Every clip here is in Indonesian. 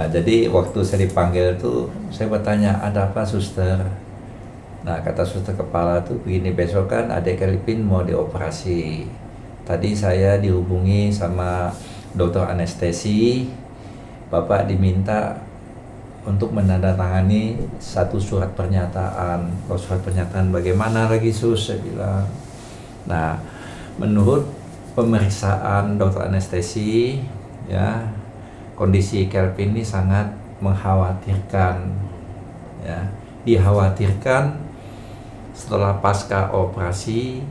Nah, jadi waktu saya dipanggil tuh saya bertanya ada apa suster? Nah kata suster kepala tuh begini besok kan adik Kelvin mau dioperasi. Tadi saya dihubungi sama dokter anestesi. Bapak diminta untuk menandatangani satu surat pernyataan. Kalau surat pernyataan bagaimana lagi sus? Saya bilang. Nah menurut pemeriksaan dokter anestesi ya kondisi Kelvin ini sangat mengkhawatirkan ya. Dikhawatirkan setelah pasca operasi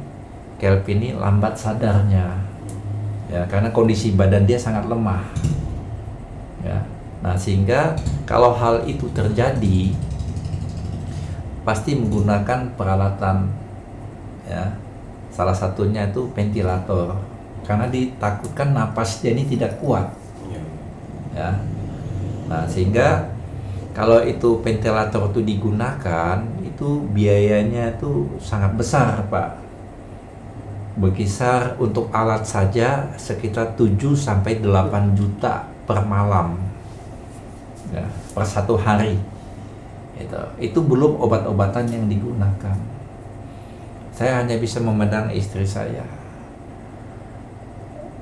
Kelvin ini lambat sadarnya ya karena kondisi badan dia sangat lemah ya. Nah sehingga kalau hal itu terjadi pasti menggunakan peralatan ya. Salah satunya itu ventilator karena ditakutkan napasnya ini tidak kuat ya. Nah sehingga kalau itu ventilator itu digunakan itu biayanya itu sangat besar pak. Berkisar untuk alat saja sekitar 7 sampai 8 juta per malam ya, per satu hari. Itu itu belum obat-obatan yang digunakan. Saya hanya bisa memandang istri saya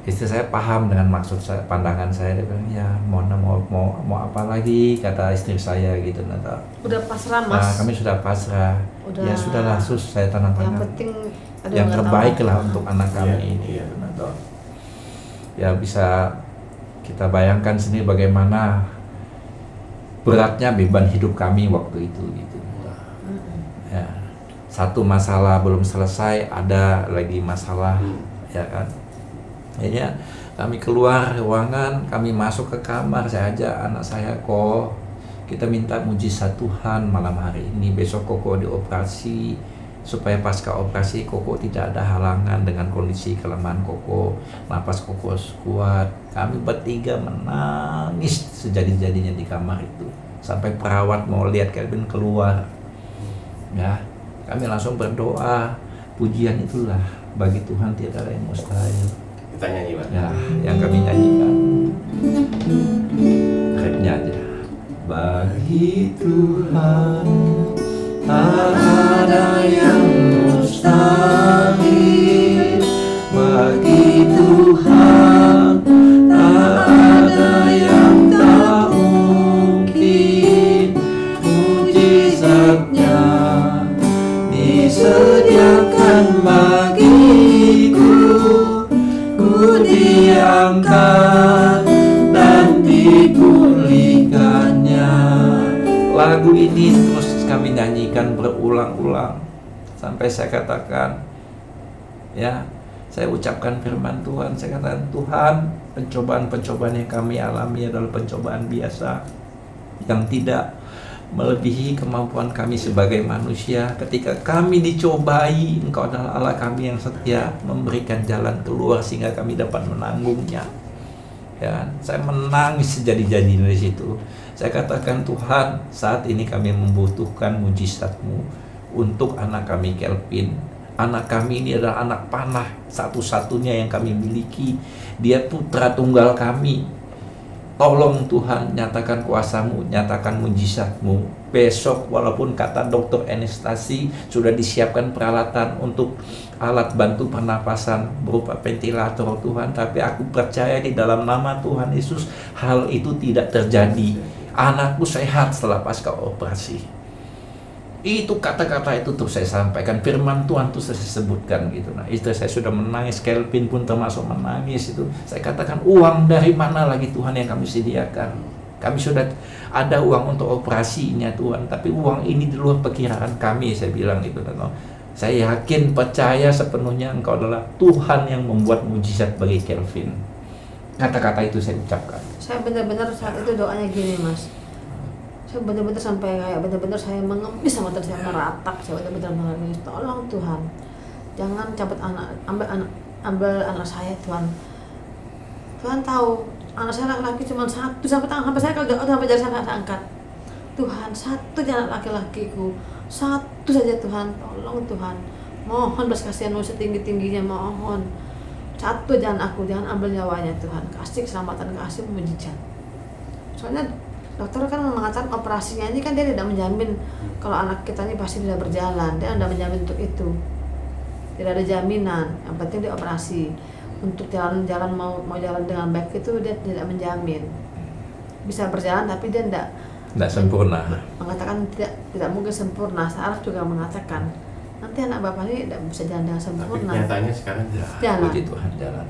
istri saya paham dengan maksud saya, pandangan saya. Dia bilang ya mau mau mau mau apa lagi? Kata istri saya gitu nata. Udah pasrah mas? Nah, kami sudah pasrah. Udah. ya sudahlah sus saya tanam yang tangan penting ada yang terbaik tahu. lah untuk anak kami Iya, ini gitu, Nata. ya bisa kita bayangkan sendiri bagaimana beratnya beban hidup kami waktu itu gitu. Ya satu masalah belum selesai ada lagi masalah Hmm. ya kan ya kami keluar ruangan kami masuk ke kamar. Saya ajak anak saya kok kita minta mujizat Tuhan malam hari ini. Besok koko dioperasi supaya pasca operasi koko tidak ada halangan dengan kondisi kelemahan koko napas koko kuat. Kami bertiga menangis sejadi-jadinya di kamar itu. Sampai perawat mau lihat Kelvin keluar. Ya kami langsung berdoa. Pujian itulah. Bagi Tuhan tidak ada yang mustahil Kita nyanyi Pak. ya yang kami nyanyikan refnya aja bagi Tuhan tak kami nyanyikan berulang-ulang. Sampai saya katakan ya saya ucapkan firman Tuhan. Saya katakan Tuhan pencobaan-pencobaan yang kami alami adalah pencobaan biasa yang tidak melebihi kemampuan kami sebagai manusia. Ketika kami dicobai engkau adalah Allah kami yang setia memberikan jalan keluar sehingga kami dapat menanggungnya. Ya saya menangis sejadi-jadi dari situ saya katakan Tuhan saat ini kami membutuhkan mujizatmu untuk anak kami Kelvin anak kami ini adalah anak panah satu-satunya yang kami miliki dia putra tunggal kami Tolong Tuhan nyatakan kuasamu, nyatakan mujizatmu. Besok walaupun kata dokter anestesi sudah disiapkan peralatan untuk alat bantu pernapasan berupa ventilator Tuhan. Tapi aku percaya di dalam nama Tuhan Yesus hal itu tidak terjadi. Anakku sehat setelah pasca operasi. Itu kata-kata itu terus saya sampaikan firman Tuhan tuh saya sebutkan gitu. Nah, istri saya sudah menangis, Kelvin pun termasuk menangis itu. Saya katakan uang dari mana lagi Tuhan yang kami sediakan? Kami sudah ada uang untuk operasinya Tuhan, tapi uang ini di luar perkiraan kami saya bilang gitu kan. Saya yakin percaya sepenuhnya Engkau adalah Tuhan yang membuat mujizat bagi Kelvin. Kata-kata itu saya ucapkan. saya benar-benar saat itu doanya gini mas. Saya benar-benar sampai kayak benar-benar saya mengemis sama Tuhan saya meratap. Saya benar-benar mengemis tolong Tuhan jangan cabut anak ambil anak ambil anak saya Tuhan. Tuhan tahu anak saya laki-laki cuma satu sampai tangan sampai saya kalau udah sampai jari saya angkat. Tuhan satu anak laki-lakiku. Satu saja Tuhan. Tolong Tuhan. Mohon belas kasihanmu setinggi tingginya mohon satu jangan aku jangan ambil nyawanya Tuhan. Kasih keselamatan kasih mujizat soalnya dokter kan mengatakan operasinya ini kan dia tidak menjamin kalau anak kita ini pasti tidak berjalan. Dia tidak menjamin untuk itu. Tidak ada jaminan. Yang penting dia operasi. Untuk jalan-jalan mau mau jalan dengan baik itu dia tidak menjamin. Bisa berjalan tapi dia tidak Tidak sempurna. mengatakan tidak tidak mungkin sempurna. Saraf juga mengatakan nanti anak bapak ini tidak bisa jalan dengan Tapi sempurna nyatanya sekarang Jalan. Puji Tuhan jalan.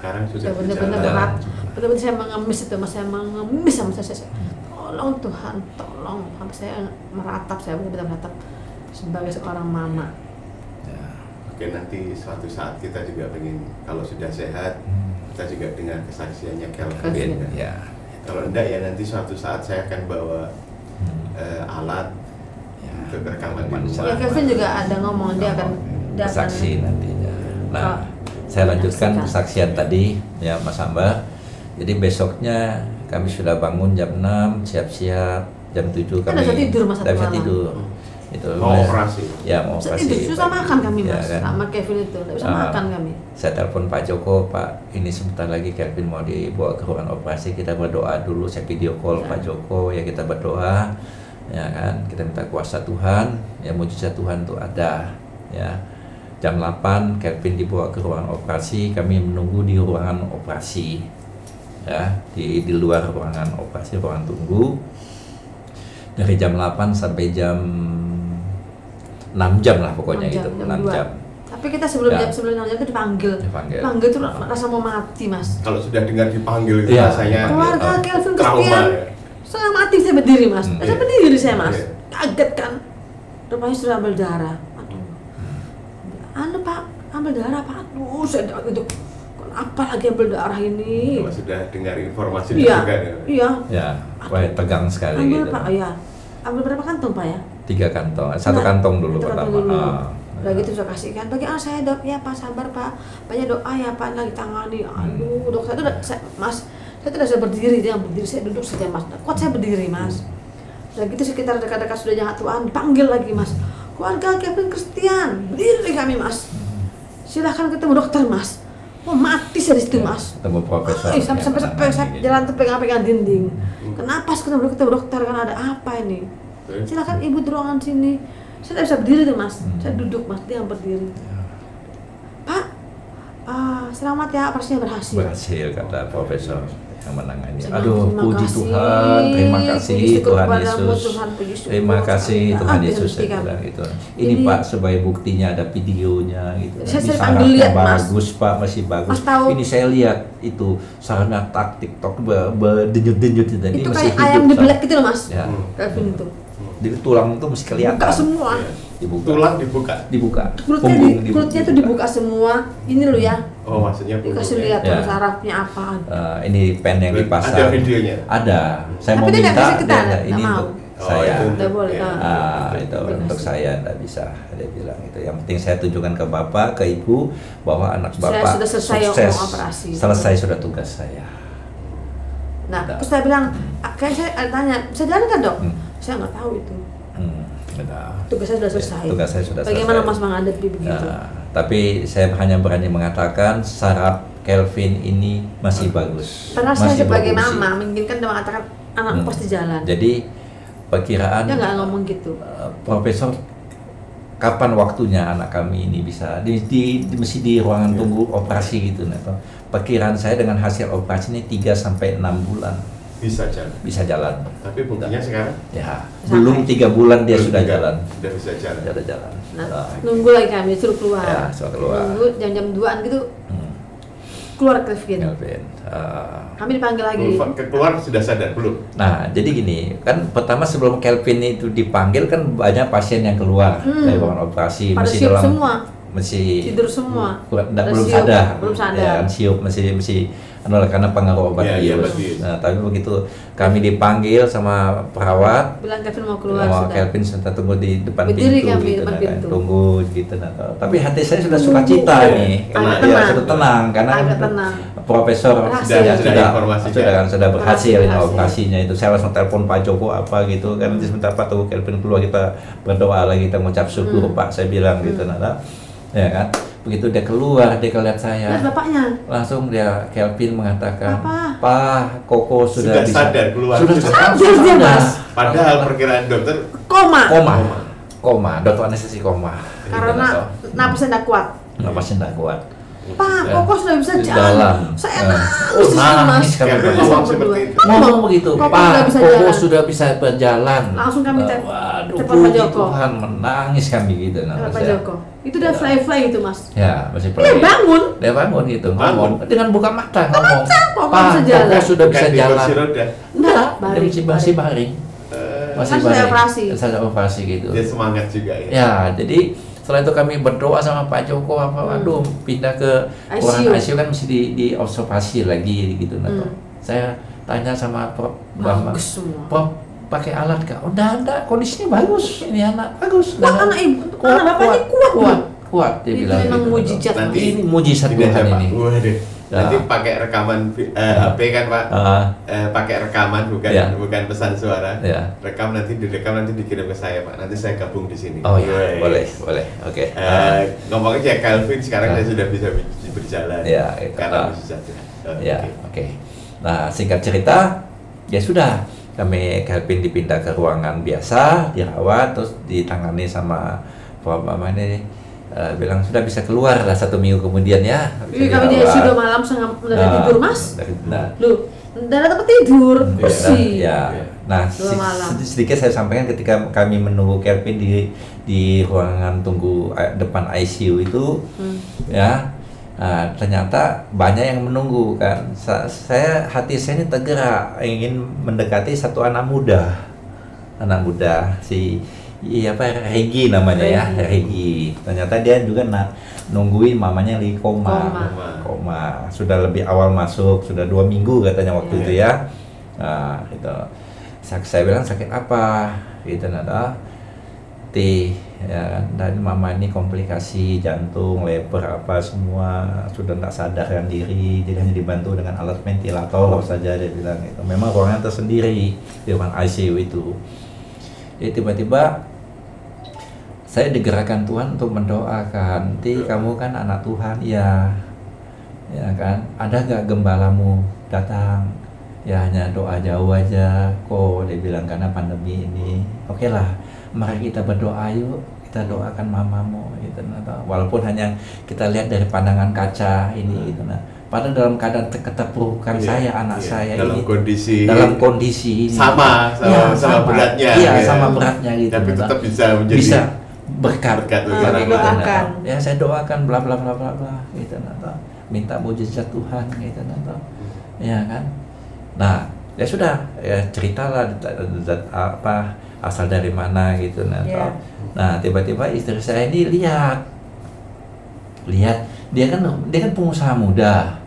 sekarang sudah benar-benar. Jalan. berat benar-benar saya mengemis itu mas saya mengemis sama saya, saya tolong Tuhan tolong sampai saya meratap saya benar-benar meratap sebagai seorang mama Ya. Oke nanti suatu saat kita juga pengen kalau sudah sehat kita juga dengar kesaksiannya Kelvin. Ya. Kalau enggak ya nanti suatu saat saya akan bawa eh, alat Ya. di ya Kevin juga ada ngomong dia akan akan Saksi nantinya. Nah, Oh. saya lanjutkan kesaksian tadi ya Mas Hamba. Jadi besoknya kami sudah bangun jam 6, siap-siap jam 7 Kan kami bisa tidur, Mas, tidak bisa satu malam. tidur. Itu Mau operasi. Ya, mau operasi. tidur, susah makan kami Ya, mas kan? sama Kevin itu tidak bisa Ah. makan kami Saya telepon Pak Joko, Pak, ini sebentar lagi Kevin mau dibawa ke ruangan operasi, kita berdoa dulu, saya video call Ya. Pak Joko, ya kita berdoa, ya kan, kita minta kuasa Tuhan, ya mujizat Tuhan itu ada, ya. Jam 8 Kevin dibawa ke ruangan operasi, kami menunggu di ruangan operasi, ya, di di luar ruangan operasi, ruangan tunggu. Dari jam 8 sampai jam 6 jam lah pokoknya Enam jam, gitu, jam 6 dua. jam. tapi kita sebelum Ya. jam sebelum jam itu dipanggil Dipanggil. dipanggil tuh rasa mau mati mas Kalau sudah dengar dipanggil itu Iya. rasanya keluarga Oh. Kelvin Christian ya. Mati saya berdiri mas Hmm. saya berdiri saya mas Iya. kaget kan rupanya sudah ambil darah aduh anu pak ambil darah pak aduh saya itu kenapa lagi ambil darah ini Kalau sudah dengar informasi iya juga ya. iya Ya, wah, tegang sekali ambil gitu. pak iya ambil berapa kantong pak ya Tiga kantong, satu Nah, kantong dulu satu pertama. kantong dulu. Ah. Udah gitu saya kasihkan. Bagi anak saya dok, ya pak sabar pak. Banyak doa ya pak lagi tangani. Aduh dok saya tuh mas, saya udah bisa berdiri dia berdiri saya duduk saja mas. Kuat saya berdiri mas. Udah gitu sekitar dekat-dekat sudah jangan Tuhan dipanggil lagi mas. Keluarga Kevin Christian berdiri kami mas. Silahkan ketemu dokter mas. Oh mati saya di situ Ya, mas. Ketemu profesor. Ih, sampai sampai yang sampai saya jalan tuh pegang-pegang dinding. Hmm. Kenapa sih ketemu ketemu dokter kan ada apa ini? Terus? silakan ibu di ruangan sini saya tidak bisa berdiri tuh mas Hmm. saya duduk mas dia yang berdiri Ya, pak ah, selamat ya operasinya berhasil Berhasil kata profesor yang menangani. Aduh, bilang, puji "Terima Tuhan, kasih, terima puji kasih syukur Tuhan Yesus. Tuhan, puji syukur." Terima kasih Ah, Tuhan Yesus saya bilang itu. Ini Jadi- Pak sebagai buktinya ada videonya gitu. Saya Ini ambil lihat, Mas. bagus Pak, masih bagus. Mas tahu- Ini saya lihat itu sarana tak TikTok ber- berdenyut-denyut itu. Itu masih kayak ayam dibelek gitu loh mas Ya. Hmm. Kevin itu Jadi tulang itu mesti kelihatan. buka semua Iya. Dibuka. Tulang dibuka. dibuka. kulitnya di, kulitnya tuh dibuka semua ini loh ya Oh maksudnya dikasih punggungnya. lihat Ya. sarafnya apa Eh, ini pen yang dipasang. Ada videonya. Ada. Saya Tapi mau minta. kasih kita, dia nggak. nggak ini mau. untuk Oh, saya. itu Nggak boleh, ya. ah. Itu untuk kasih. saya nggak bisa. Dia bilang itu. Yang penting saya tunjukkan ke bapak, ke ibu bahwa anak Saya bapak sudah selesai sukses. operasi. Selesai sudah tugas saya. nah Nah. terus saya bilang ah, kayak saya tanya bisa jalan kan dok Hmm. saya nggak tahu itu Hmm, udah. tugas saya sudah selesai Tugas saya sudah bagaimana selesai. mas menghadapi begitu Nah, tapi saya hanya berani mengatakan saraf Kelvin ini masih bagus. Padahal saya masih sebagai berfungsi. mama menginginkan dia mengatakan anak Hmm. pasti jalan. Jadi perkiraan Dia nggak ngomong gitu. eh, Profesor kapan waktunya anak kami ini bisa di, di, di mesti di ruangan Ya. tunggu operasi gitu nah. Perkiraan saya dengan hasil operasi ini 3 sampai 6 bulan Bisa jalan. bisa jalan. Tapi buktinya sekarang Ya, Sampai. belum tiga bulan dia belum sudah juga jalan. Sudah bisa jalan. Sudah jalan. Nah, Ah, nunggu lagi kami suruh keluar. Ya, suruh keluar. Nunggu jam-jam 2an gitu hmm, keluar Kevin. Kelvin. Ah, Kami dipanggil lagi. Keluar sudah sadar belum? Nah, jadi gini, kan pertama sebelum Kelvin itu dipanggil kan banyak pasien yang keluar Hmm. dari ruangan operasi Pada masih siup dalam semua. masih Tidur semua. belum siup, sadar, Belum ya, sadar. kan, siup masih masih anu lah, karena pengaruh obat Iya, iya, bius. bius. Nah, tapi begitu kami dipanggil sama perawat, Bilang Kevin mau keluar sama sudah. Kelvin sudah tunggu di depan Berdiri pintu kami gitu, depan nah, kan, pintu. tunggu gitu. Nah, tapi hati saya sudah sukacita iya. nih, karena Agak ya tenang. sudah tenang karena Agak tenang. Profesor Berhasil. sudah Sudah sudah informasi sudah kan? kan sudah berhasil, Berhasil, operasinya itu. Saya langsung telepon Pak Joko apa gitu kan nanti sebentar Pak tunggu Kelvin keluar kita berdoa lagi kita mengucap syukur Hmm. Pak saya bilang gitu Hmm. nah, nah. ya kan begitu dia keluar dia lihat saya Lihat bapaknya. langsung dia Kelvin mengatakan Papa. Pak Koko sudah, Sudah bisa sadar, keluar. sudah Sudah sadar, sadar dia, sadar. Mas. Padahal perkiraan dokter Koma. koma koma dokter anestesi koma Karena napasnya tidak kuat. napasnya tidak kuat Pak, Ya. Koko sudah bisa jalan. Saya nangis sini, nangis Mas. kami ngomong seperti itu. ngomong begitu Pak jalan." sudah bisa berjalan Langsung kami te- waduh Pak Joko. Tuhan menangis kami gitu nah, Pak. Joko. Itu udah Ya. fly-fly itu, Mas. ya masih Dia play bangun. dia bangun gitu Bangun. dengan buka mata ngomong Pak bisa jalan." Koko sudah Bukan bisa di jalan kursi roda. enggak dia Baring, masih masih baring masih baring operasi. Sudah operasi gitu dia semangat juga ya. Ya, jadi setelah itu kami berdoa sama Pak Joko apa Hmm. waduh pindah ke ruangan ICU kan mesti di, di observasi lagi gitu nah, Hmm. Saya tanya sama Prof Bambang. Prof pakai alat kah? Oh, enggak, enggak, kondisinya bagus. Ini anak bagus. Kuat Enggak, anak ibu, anak bapaknya kuat, kuat, kuat, dia Itu bilang. memang gitu, mujizat. Nanti Ini mujizat Ini Tuhan ini. Waduh. Ya. Nanti pakai rekaman eh, Ya. HP kan Pak. Ah, Eh, pakai rekaman bukan Ya. bukan pesan suara. Ya. Rekam nanti direkam nanti dikirim ke saya Pak. Nanti saya gabung di sini. oh ya, Woi. boleh, boleh. Oke. Eh, ngomong aja Calvin sekarang Ah. dia sudah bisa ber- berjalan. Ya, itu. karena Ah. mujizat. ya. Oke. Ya, oke. Nah, singkat cerita, ya sudah. Kami Kelvin dipindah ke ruangan biasa, dirawat, terus ditangani sama Pak Mama eh, bilang sudah bisa keluar lah satu minggu kemudian ya. Iya, kami di dirawat. sudah malam setengah udah Nah, tidur, Mas. dari- Nah, Loh, udah ada tempat tidur. ya, Pusing. ya. Nah, Dua si- malam. sedi- sedikit saya sampaikan ketika kami menunggu Kelvin di di ruangan tunggu eh, depan ICU itu, Hmm. ya Nah, ternyata banyak yang menunggu kan. Sa- saya hati saya ini tergerak ingin mendekati satu anak muda, anak muda si iya apa Regi namanya ya Regi. Ternyata dia juga nak nungguin mamanya lagi koma. Koma. Koma. Sudah lebih awal masuk, sudah dua minggu katanya waktu Iya. itu ya. Nah, itu. Sak- Saya bilang sakit apa? Gitu nada. T ya kan. dan mama ini komplikasi jantung leber apa semua sudah tidak sadarkan diri jadi hanya dibantu dengan alat ventilator saja dia bilang itu memang ruangan tersendiri di ruangan ICU itu jadi tiba-tiba saya digerakkan Tuhan untuk mendoakan. Ti kamu kan anak Tuhan ya ya kan? Ada gak gembalamu datang? Ya hanya doa jauh aja. Kok dia bilang karena pandemi ini. Oke lah mari kita berdoa yuk. Kita doakan mamamu gitu. Nah walaupun hanya kita lihat dari pandangan kaca ini gitu. Nah padahal dalam keadaan keterpurukan Iya, saya anak iya. saya dalam ini kondisi dalam kondisi ini. Sama sama, Ya, sama. beratnya. Iya ya. sama beratnya gitu. Tapi nah. tetap bisa menjadi bisa berkat berkat Ah, orang lain. doakan. ya saya doakan bla bla bla bla bla gitu nah toh. minta mujizat Tuhan gitu nah ya kan? Nah ya sudah. Ya ceritalah apa asal dari mana gitu nah toh. nah tiba-tiba istri saya ini lihat. Lihat dia kan dia kan pengusaha muda.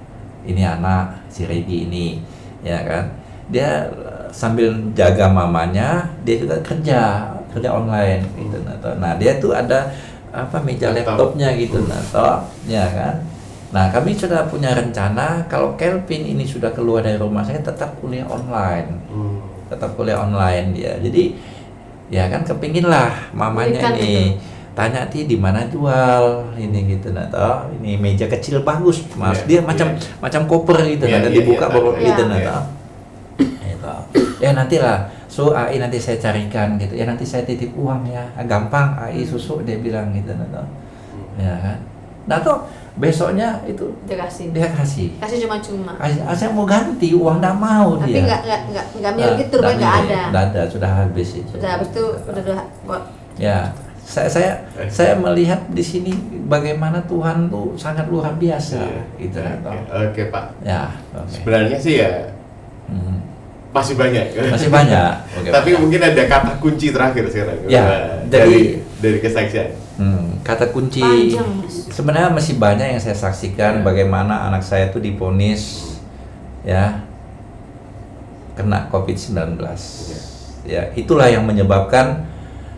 Ini anak si Regi ini ya kan? Dia eh, sambil jaga mamanya dia juga kerja kerja online gitu nah, toh. nah dia tuh ada apa meja Laptop. laptopnya gitu nah toh ya kan nah kami sudah punya rencana kalau Kelvin ini sudah keluar dari rumah saya tetap kuliah online Hmm. tetap kuliah online dia jadi ya kan kepingin lah mamanya Belikan ini tanya ti di mana jual ini gitu nah toh ini meja kecil bagus mas Iya, dia macam iya. macam koper gitu Iya, nah iya, dibuka iya, baru iya. gitu nah Iya. toh Gitu. ya nanti lah so AI nanti saya carikan gitu ya nanti saya titip uang ya Ah, gampang AI susu dia bilang gitu nah toh ya kan nah toh besoknya itu Dia kasih. dia kasih Kasih cuma-cuma. Ah, saya mau ganti uang nggak mau Tapi dia nggak nggak nggak nggak mirip gitu, rupanya nggak ada. Nggak ada, sudah habis itu. Sudah habis itu udah udah kok Ya, saya saya saya melihat di sini bagaimana Tuhan tuh sangat luar biasa, Iya. gitu kan, Oke. Oke Pak. Ya, oke. Sebenarnya sih ya Hmm. Masih banyak. Masih banyak. Oke, Tapi Pak. mungkin ada kata kunci terakhir sekarang. Ya, jadi- dari dari kesaksian. Hmm, kata kunci Panjang, sebenarnya masih banyak yang saya Ya. saksikan bagaimana anak saya itu diponis ya kena COVID-19. Ya, itulah yang menyebabkan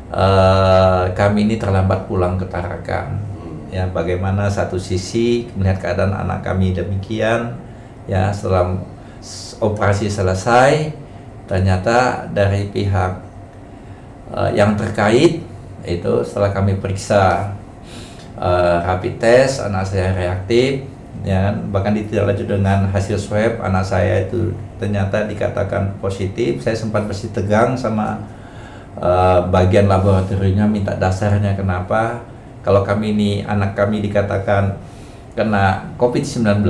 eh, kami ini terlambat pulang ke Tarakan. Ya, bagaimana satu sisi melihat keadaan anak kami demikian ya setelah operasi selesai ternyata dari pihak eh, yang terkait itu setelah kami periksa eh, rapid test, anak saya reaktif, ya kan? bahkan ditindaklanjut dengan hasil swab, anak saya itu ternyata dikatakan positif. Saya sempat bersih tegang sama eh, bagian laboratoriumnya minta dasarnya kenapa kalau kami ini anak kami dikatakan kena COVID-19,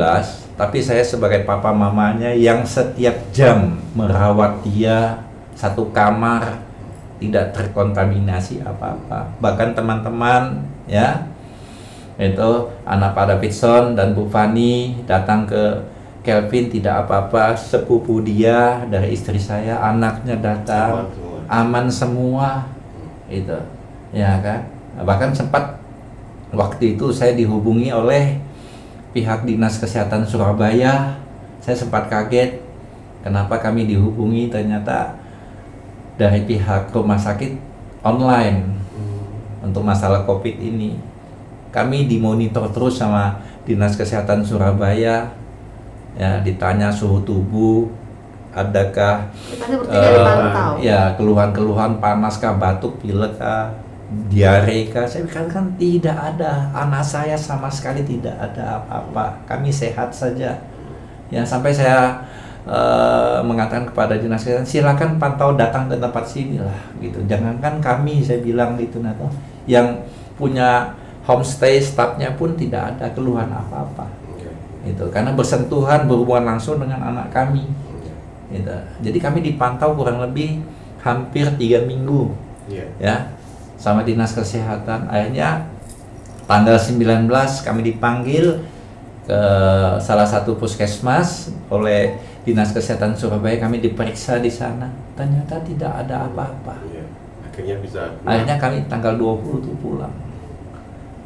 tapi saya sebagai papa mamanya yang setiap jam merawat dia satu kamar tidak terkontaminasi apa-apa. Bahkan teman-teman ya itu anak Pak Davidson dan Bu Fani datang ke Kelvin tidak apa-apa, sepupu dia dari istri saya, anaknya datang Aman semua. itu ya kan bahkan sempat waktu itu saya dihubungi oleh pihak dinas kesehatan Surabaya saya sempat kaget kenapa kami dihubungi ternyata dari pihak rumah sakit online Hmm. untuk masalah covid ini kami dimonitor terus sama dinas kesehatan Surabaya ya ditanya suhu tubuh adakah dipantau. ya keluhan-keluhan panas kah batuk pilek kah diare kah saya katakan tidak ada. Anak saya sama sekali tidak ada apa-apa. Kami sehat saja. Ya sampai saya eh, mengatakan kepada dinas kesehatan silakan pantau datang ke tempat sini lah gitu. Jangankan kami saya bilang gitu Nato. Yang punya homestay staffnya pun tidak ada keluhan apa-apa. Oke. itu karena bersentuhan berhubungan langsung dengan anak kami. Gitu. Jadi kami dipantau kurang lebih hampir tiga minggu. Iya. ya sama dinas kesehatan. Akhirnya tanggal 19 kami dipanggil ke salah satu puskesmas oleh dinas kesehatan Surabaya. Kami diperiksa di sana. Ternyata tidak ada apa-apa. Iya. Akhirnya bisa Akhirnya kami tanggal 20 tuh pulang.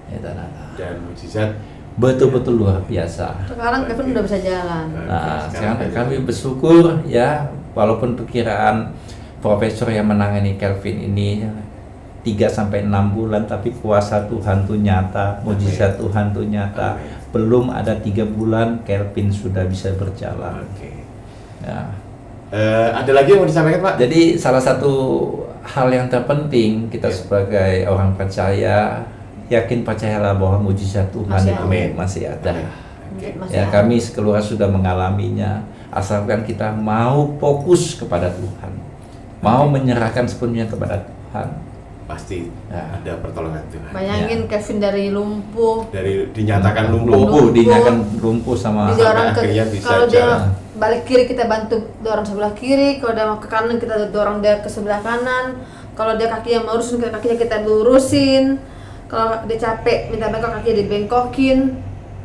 Ya, Nana. dan mujizat Betul-betul luar biasa. Sekarang Kevin udah bisa jalan. Nah, sekarang kami bersyukur ya, walaupun perkiraan profesor yang menangani Kelvin ini 3 sampai 6 bulan tapi kuasa Tuhan tuh nyata, mujizat Tuhan tuh nyata. Amin. Belum ada tiga bulan Kelvin sudah bisa berjalan. Oke. Ya. Eh, ada lagi yang mau disampaikan Pak? Jadi salah satu hal yang terpenting kita Ya. sebagai orang percaya yakin percayalah bahwa mujizat Tuhan Masih itu ada. masih ada. Amin. Masih Ya, ada. kami sekeluarga sudah mengalaminya. Asalkan kita mau fokus kepada Tuhan, mau menyerahkan sepenuhnya kepada Tuhan. Pasti Ya. ada pertolongan Tuhan. Bayangin Ya. Kevin dari lumpuh Dari dinyatakan lumpuh, lumpuh, Lumpuh. dinyatakan lumpuh sama Bisa orang ke akhirnya bisa kalau dia jalan. balik kiri kita bantu dorong sebelah kiri, kalau dia mau ke kanan kita dorong dia ke sebelah kanan. Kalau dia kakinya mau lurusin kakinya kita lurusin. Kalau dia capek minta bengkok kakinya dibengkokin.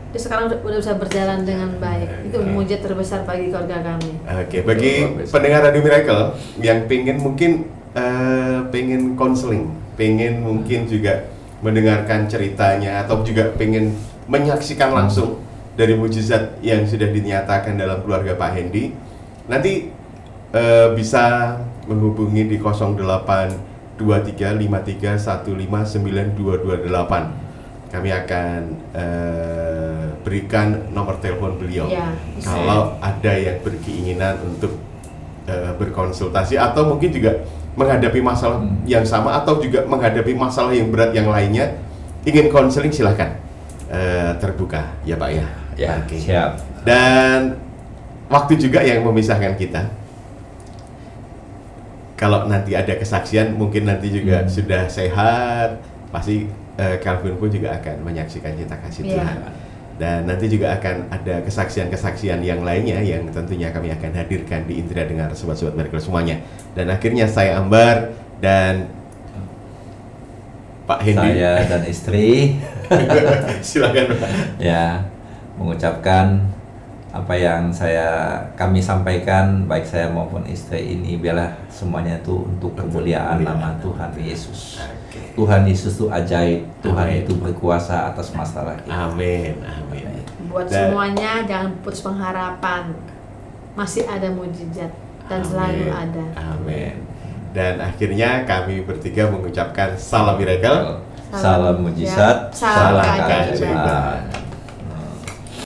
Dia sekarang udah bisa berjalan dengan baik. Itu mujizat terbesar bagi keluarga kami. Oke, bagi Luar biasa. pendengar Radio Miracle yang pengen mungkin eh, pengen konseling, pengen mungkin juga mendengarkan ceritanya atau juga pengen menyaksikan langsung dari mujizat yang sudah dinyatakan dalam keluarga Pak Hendy, nanti eh, bisa menghubungi di 082353159228. Kami akan eh, berikan nomor telepon beliau Ya, bisa. kalau ada yang berkeinginan untuk eh, berkonsultasi atau mungkin juga menghadapi masalah Hmm. yang sama atau juga menghadapi masalah yang berat yang lainnya ingin konseling silahkan Eh, terbuka ya pak ya ya Oke. siap. dan waktu juga yang memisahkan kita kalau nanti ada kesaksian mungkin nanti juga Hmm. sudah sehat pasti eh, Calvin pun juga akan menyaksikan cinta kasih Iya. Tuhan dan nanti juga akan ada kesaksian-kesaksian yang lainnya yang tentunya kami akan hadirkan di Indra dengan sobat-sobat Miracle semuanya. Dan akhirnya saya Ambar dan Pak Hendy. Saya dan istri. Silakan Pak. ya mengucapkan apa yang saya kami sampaikan baik saya maupun istri ini biarlah semuanya itu untuk kemuliaan nama Tuhan Yesus. Tuhan Yesus itu ajaib, Tuhan Amin. itu berkuasa atas masalah kita. Amin amin Buat Dan- semuanya jangan putus pengharapan. Masih ada mujizat dan selalu Amin. ada. Amin. Dan akhirnya kami bertiga mengucapkan salam miracle. Salam mujizat, Salam salam keajaiban. keajaiban.